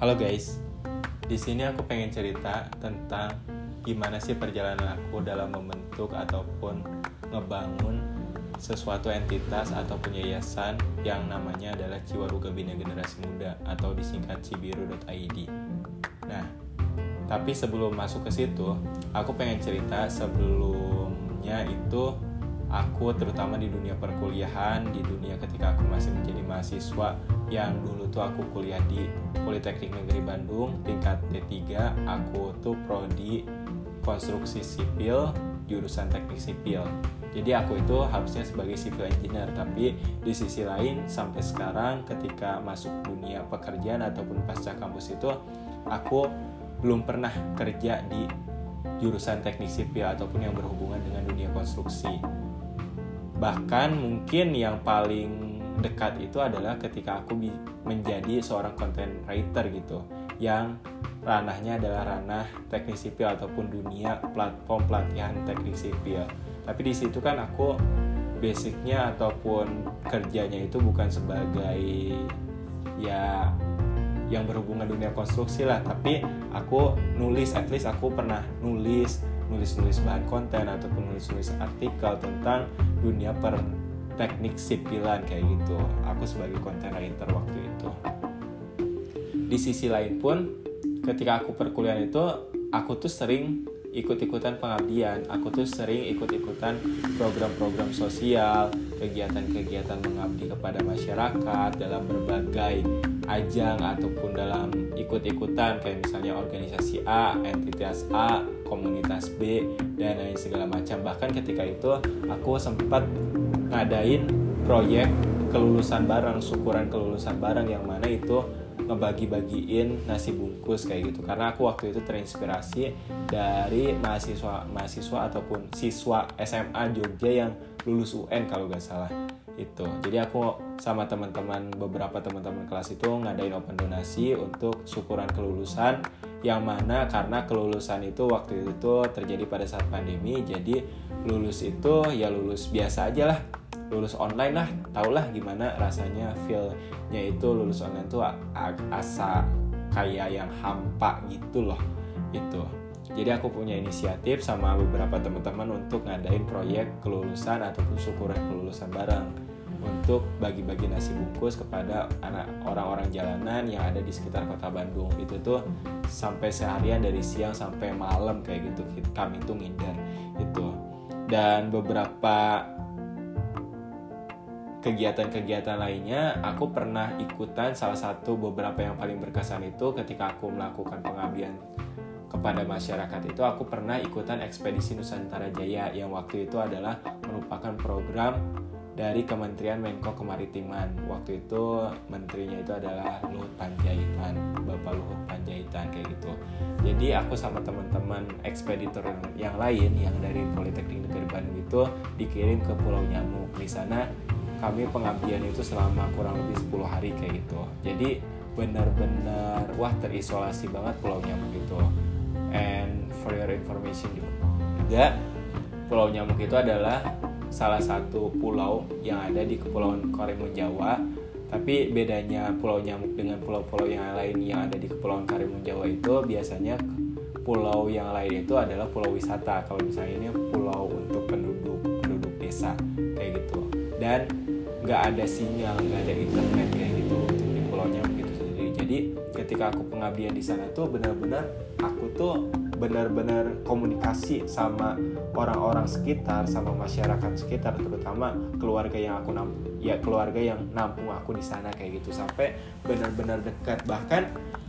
Halo guys, di sini aku pengen cerita tentang gimana sih perjalanan aku dalam membentuk ataupun ngebangun sesuatu entitas atau yayasan yang namanya adalah Ciwaruga Bina Generasi Muda atau disingkat cibiru.id. Nah, tapi sebelum masuk ke situ, aku pengen cerita sebelumnya itu aku terutama di dunia perkuliahan, di dunia ketika aku masih menjadi mahasiswa yang dulu tuh aku kuliah di Politeknik Negeri Bandung tingkat D3, aku tuh prodi konstruksi sipil jurusan teknik sipil. Jadi aku itu harusnya sebagai civil engineer, tapi di sisi lain sampai sekarang ketika masuk dunia pekerjaan ataupun pasca kampus itu aku belum pernah kerja di jurusan teknik sipil ataupun yang berhubungan dengan dunia konstruksi bahkan mungkin yang paling dekat itu adalah ketika aku menjadi seorang content writer gitu yang ranahnya adalah ranah teknik sipil ataupun dunia platform pelatihan teknik sipil. Tapi di situ kan aku basicnya ataupun kerjanya itu bukan sebagai ya yang berhubungan dunia konstruksi lah. Tapi aku nulis at least aku pernah nulis nulis-nulis bahan konten ataupun nulis-nulis artikel tentang dunia per teknik sipilan kayak gitu. Aku sebagai content writer waktu itu. Di sisi lain pun ketika aku perkuliahan itu aku tuh sering ikut-ikutan pengabdian. Aku tuh sering ikut-ikutan program-program sosial kegiatan-kegiatan mengabdi kepada masyarakat dalam berbagai ajang ataupun dalam ikut-ikutan kayak misalnya organisasi A, entitas A, komunitas B dan lain segala macam. Bahkan ketika itu aku sempat ngadain proyek kelulusan barang syukuran kelulusan barang yang mana itu ngebagi-bagiin nasi bungkus kayak gitu. Karena aku waktu itu terinspirasi dari mahasiswa mahasiswa ataupun siswa SMA Jogja yang lulus UN kalau gak salah itu. Jadi aku sama teman-teman beberapa teman-teman kelas itu ngadain open donasi untuk syukuran kelulusan yang mana karena kelulusan itu waktu itu terjadi pada saat pandemi jadi lulus itu ya lulus biasa aja lah lulus online lah tau lah gimana rasanya feelnya itu lulus online tuh asa kayak yang hampa gitu loh itu jadi aku punya inisiatif sama beberapa teman-teman untuk ngadain proyek kelulusan ataupun syukuran kelulusan bareng. Untuk bagi-bagi nasi bungkus kepada anak orang-orang jalanan yang ada di sekitar kota Bandung. Itu tuh sampai seharian dari siang sampai malam kayak gitu kami tuh nginder itu dan beberapa kegiatan-kegiatan lainnya aku pernah ikutan salah satu beberapa yang paling berkesan itu ketika aku melakukan pengabdian kepada masyarakat itu aku pernah ikutan ekspedisi Nusantara Jaya yang waktu itu adalah merupakan program dari Kementerian Menko Kemaritiman. Waktu itu menterinya itu adalah Luhut Panjaitan Bapak Luhut Panjaitan kayak gitu. Jadi aku sama teman-teman ekspeditor yang lain yang dari Politeknik Negeri Bandung itu dikirim ke Pulau Nyamuk. Di sana kami pengabdian itu selama kurang lebih 10 hari kayak gitu. Jadi benar-benar wah terisolasi banget Pulau Nyamuk itu and for your information juga Pulau Nyamuk itu adalah salah satu pulau yang ada di Kepulauan Karimun Jawa. Tapi bedanya Pulau Nyamuk dengan pulau-pulau yang lain yang ada di Kepulauan Karimun Jawa itu biasanya pulau yang lain itu adalah pulau wisata. Kalau misalnya ini pulau untuk penduduk penduduk desa kayak gitu. Dan nggak ada sinyal nggak ada internet kayak gitu di pulaunya begitu sendiri. Jadi ketika aku pengabdian di sana tuh benar-benar aku tuh benar-benar komunikasi sama orang-orang sekitar sama masyarakat sekitar terutama keluarga yang aku nampung ya keluarga yang nampung aku di sana kayak gitu. Sampai benar-benar dekat. Bahkan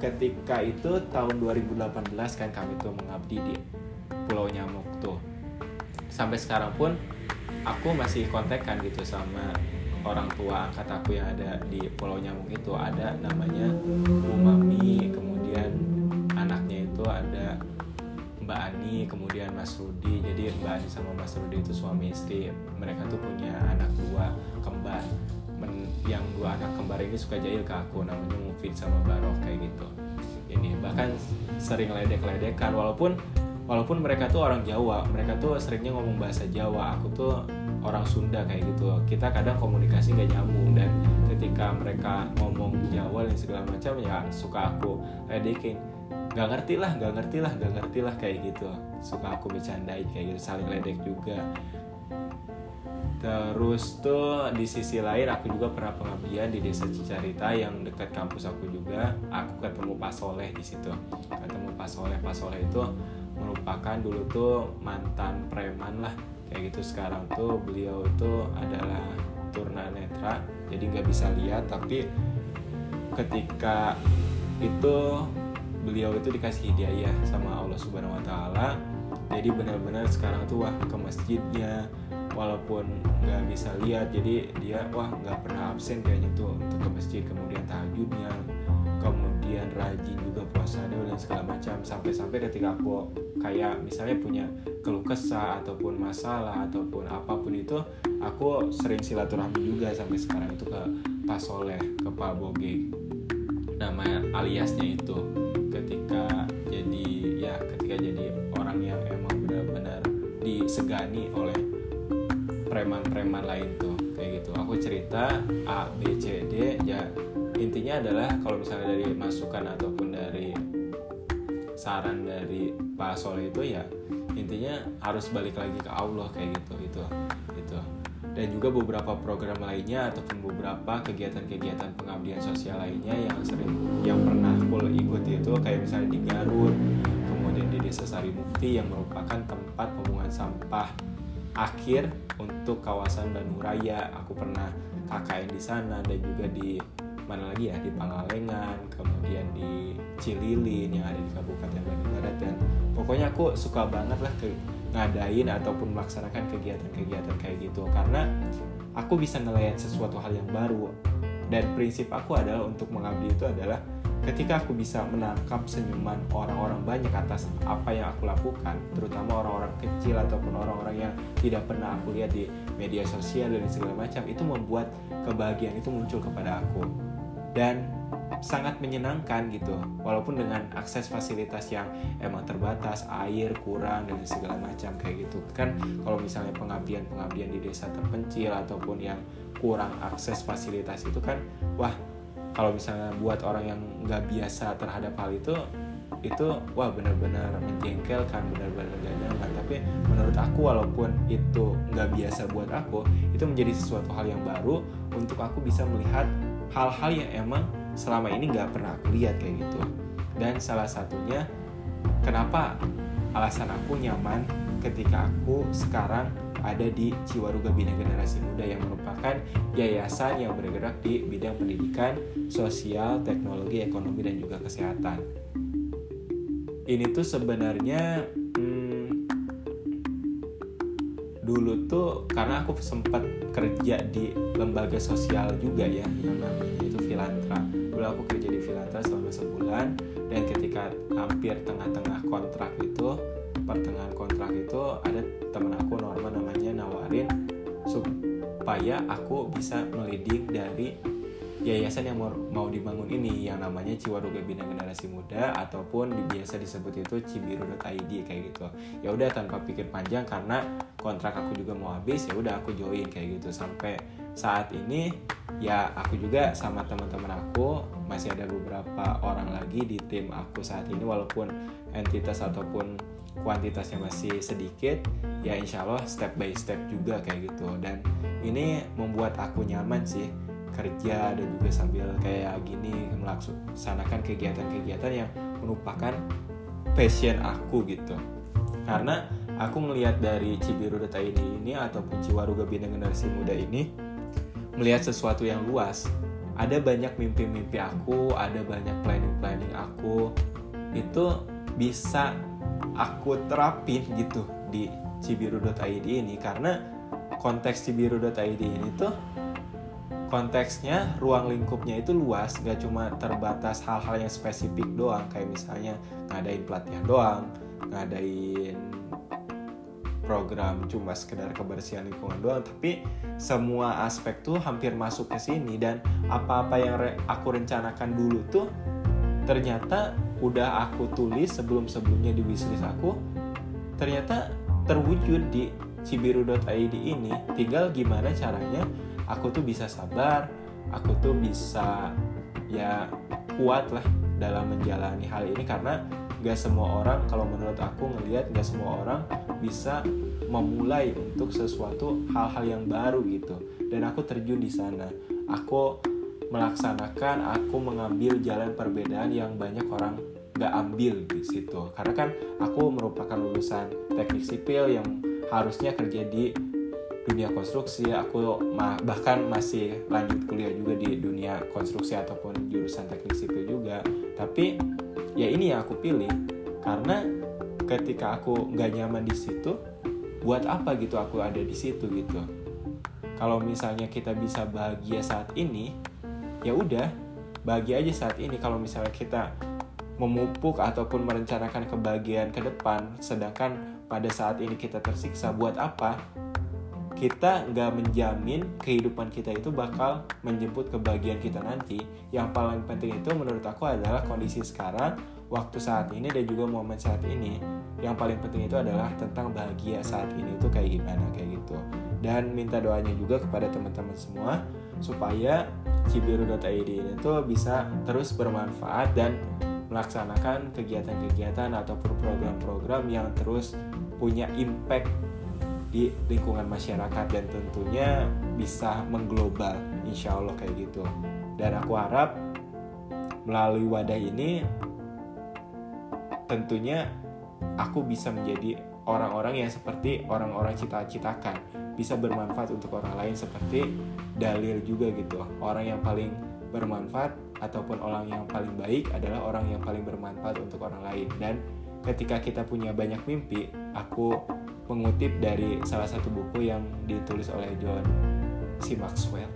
ketika itu tahun 2018 kan kami tuh mengabdi di Pulau Nyamuk tuh. Sampai sekarang pun aku masih kontekan gitu sama orang tua angkat aku yang ada di Pulau Nyamuk itu ada namanya Bu Mami kemudian anaknya itu ada Mbak Ani kemudian Mas Rudi. Jadi Mbak Ani sama Mas Rudi itu suami istri. Mereka tuh punya anak dua kembar. Men, yang dua anak kembar ini suka jahil ke aku namanya Mufid sama Barok kayak gitu. Ini bahkan sering ledek-ledekan walaupun walaupun mereka tuh orang Jawa. Mereka tuh seringnya ngomong bahasa Jawa. Aku tuh orang Sunda kayak gitu kita kadang komunikasi gak nyambung dan ketika mereka ngomong Jawa dan segala macam ya suka aku ledekin gak ngerti lah gak ngerti lah gak ngerti lah kayak gitu suka aku bercandain kayak gitu saling ledek juga Terus tuh di sisi lain aku juga pernah pengabdian di desa Cicarita yang dekat kampus aku juga. Aku ketemu Pak Soleh di situ. Ketemu Pak Soleh. Pak Soleh itu merupakan dulu tuh mantan preman lah kayak gitu. Sekarang tuh beliau itu adalah tunanetra, jadi nggak bisa lihat. Tapi ketika itu beliau itu dikasih hidayah sama Allah Subhanahu Wa Taala. Jadi benar-benar sekarang tuh wah ke masjidnya walaupun nggak bisa lihat jadi dia wah nggak pernah absen kayaknya tuh untuk ke masjid kemudian tahajudnya kemudian rajin juga puasa dan segala macam sampai-sampai ketika aku kayak misalnya punya keluh kesah ataupun masalah ataupun apa pun itu aku sering silaturahmi juga sampai sekarang itu ke Pak Soleh ke Pak Boge. Nama aliasnya itu ketika jadi ya ketika jadi orang yang emang benar-benar disegani oleh preman-preman lain tuh kayak gitu. Aku cerita A B C D ya intinya adalah kalau misalnya dari masukan ataupun dari saran dari Pak Soleh itu ya intinya harus balik lagi ke Allah kayak gitu itu itu. Dan juga beberapa program lainnya ataupun beberapa kegiatan-kegiatan pengabdian sosial lainnya yang sering yang pernah aku ikuti itu kayak misalnya di Garut kemudian di Desa Sari Mukti yang merupakan tempat pembuangan sampah akhir untuk kawasan Bandung Raya. Aku pernah KKN di sana dan juga di mana lagi ya? Di Pangalengan kemudian di Cililin yang ada di Kabupaten Bandung Barat. Dan pokoknya aku suka banget lah ke ngadain ataupun melaksanakan kegiatan-kegiatan kayak gitu. Karena aku bisa nelayan sesuatu hal yang baru. Dan prinsip aku adalah untuk mengabdi itu adalah ketika aku bisa menangkap senyuman orang-orang banyak atas apa yang aku lakukan terutama orang-orang kecil ataupun orang-orang yang tidak pernah aku lihat di media sosial dan segala macam itu membuat kebahagiaan itu muncul kepada aku dan sangat menyenangkan gitu. Walaupun dengan akses fasilitas yang emang terbatas air kurang dan segala macam kayak gitu. Kan kalau misalnya pengabdian pengabdian di desa terpencil ataupun yang kurang akses fasilitas itu kan wah kalau misalnya buat orang yang nggak biasa terhadap hal itu itu wah benar-benar menjengkelkan benar-benar nyaman. Tapi menurut aku walaupun itu nggak biasa buat aku itu menjadi sesuatu hal yang baru untuk aku bisa melihat hal-hal yang emang selama ini nggak pernah aku lihat kayak gitu dan salah satunya kenapa alasan aku nyaman ketika aku sekarang ada di Ciwaruga Bina Generasi Muda yang merupakan yayasan yang bergerak di bidang pendidikan, sosial, teknologi, ekonomi, dan juga kesehatan. Ini tuh sebenarnya dulu tuh karena aku sempat kerja di lembaga sosial juga ya yang namanya itu Filantra. Dulu aku kerja di Filantra selama sebulan dan ketika hampir tengah-tengah kontrak itu pertengahan kontrak itu ada temen aku Norma namanya nawarin supaya aku bisa meliding dari yayasan yang mau, mau dibangun ini yang namanya Ciwaruga Bina Generasi Muda ataupun biasa disebut itu cibiru.id kayak gitu. Ya udah tanpa pikir panjang karena kontrak aku juga mau habis ya udah aku join kayak gitu. Sampai saat ini ya aku juga sama teman-teman aku masih ada beberapa orang lagi di tim aku saat ini walaupun entitas ataupun kuantitasnya masih sedikit ya insya Allah step by step juga kayak gitu. Dan ini membuat aku nyaman sih kerja dan juga sambil kayak gini melaksanakan kegiatan-kegiatan yang merupakan passion aku gitu. Karena aku melihat dari Cibiru Data ini ini ataupun Ciwaruga Bina Generasi Muda ini melihat sesuatu yang luas ada banyak mimpi-mimpi aku ada banyak planning-planning aku itu bisa aku terapin gitu di cibiru.id ini. Karena konteks cibiru.id ini tuh konteksnya ruang lingkupnya itu luas gak cuma terbatas hal-hal yang spesifik doang kayak misalnya ngadain pelatihan doang ngadain program cuma sekedar kebersihan lingkungan doang tapi semua aspek tuh hampir masuk ke sini dan apa-apa yang re aku rencanakan dulu tuh ternyata udah aku tulis sebelum-sebelumnya di wishlist aku ternyata terwujud di cibiru.id ini. Tinggal gimana caranya aku tuh bisa sabar aku tuh bisa ya kuat lah dalam menjalani hal ini. Karena gak semua orang kalau menurut aku ngelihat gak semua orang bisa memulai untuk sesuatu hal-hal yang baru gitu. Dan aku terjun di sana. Aku melaksanakan aku mengambil jalan perbedaan yang banyak orang gak ambil di situ. Karena kan aku merupakan lulusan teknik sipil yang harusnya kerja di dunia konstruksi aku bahkan masih lanjut kuliah juga di dunia konstruksi ataupun jurusan teknik sipil juga. Tapi ya ini yang aku pilih karena ketika aku nggak nyaman di situ buat apa gitu aku ada di situ gitu? Kalau misalnya kita bisa bahagia saat ini ya udah bahagia aja saat ini. Kalau misalnya kita memupuk ataupun merencanakan kebahagiaan ke depan sedangkan pada saat ini kita tersiksa buat apa kita nggak menjamin kehidupan kita itu bakal menjemput kebahagiaan kita nanti. Yang paling penting itu menurut aku adalah kondisi sekarang waktu saat ini dan juga momen saat ini. Yang paling penting itu adalah tentang bahagia saat ini itu kayak gimana kayak gitu. Dan minta doanya juga kepada teman-teman semua supaya cibiru.id ini tuh bisa terus bermanfaat dan melaksanakan kegiatan-kegiatan ataupun program-program yang terus punya impact di lingkungan masyarakat dan tentunya bisa mengglobal insya Allah kayak gitu. Dan aku harap melalui wadah ini tentunya aku bisa menjadi orang-orang yang seperti orang-orang cita-citakan. Bisa bermanfaat untuk orang lain seperti dalil juga gitu. Orang yang paling bermanfaat ataupun orang yang paling baik adalah orang yang paling bermanfaat untuk orang lain. Dan ketika kita punya banyak mimpi aku mengutip dari salah satu buku yang ditulis oleh John C. Maxwell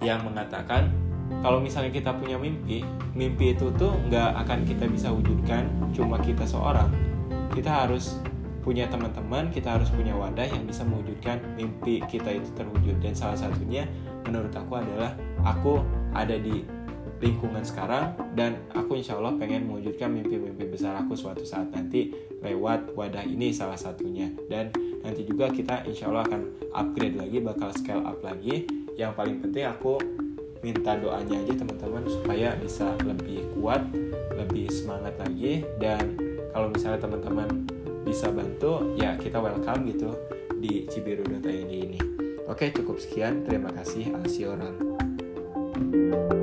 yang mengatakan kalau misalnya kita punya mimpi mimpi itu tuh nggak akan kita bisa wujudkan cuma kita seorang kita harus punya teman-teman, kita harus punya wadah yang bisa mewujudkan mimpi kita itu terwujud. Dan salah satunya menurut aku adalah aku ada di lingkungan sekarang dan aku insya Allah pengen mewujudkan mimpi-mimpi besar aku suatu saat nanti lewat wadah ini salah satunya. Dan nanti juga kita insya Allah akan upgrade lagi bakal scale up lagi. Yang paling penting aku minta doanya aja teman-teman supaya bisa lebih kuat lebih semangat lagi. Dan kalau misalnya teman-teman bisa bantu ya kita welcome gitu di cibiru.id ini oke cukup sekian. Terima kasih. Asioran. thank you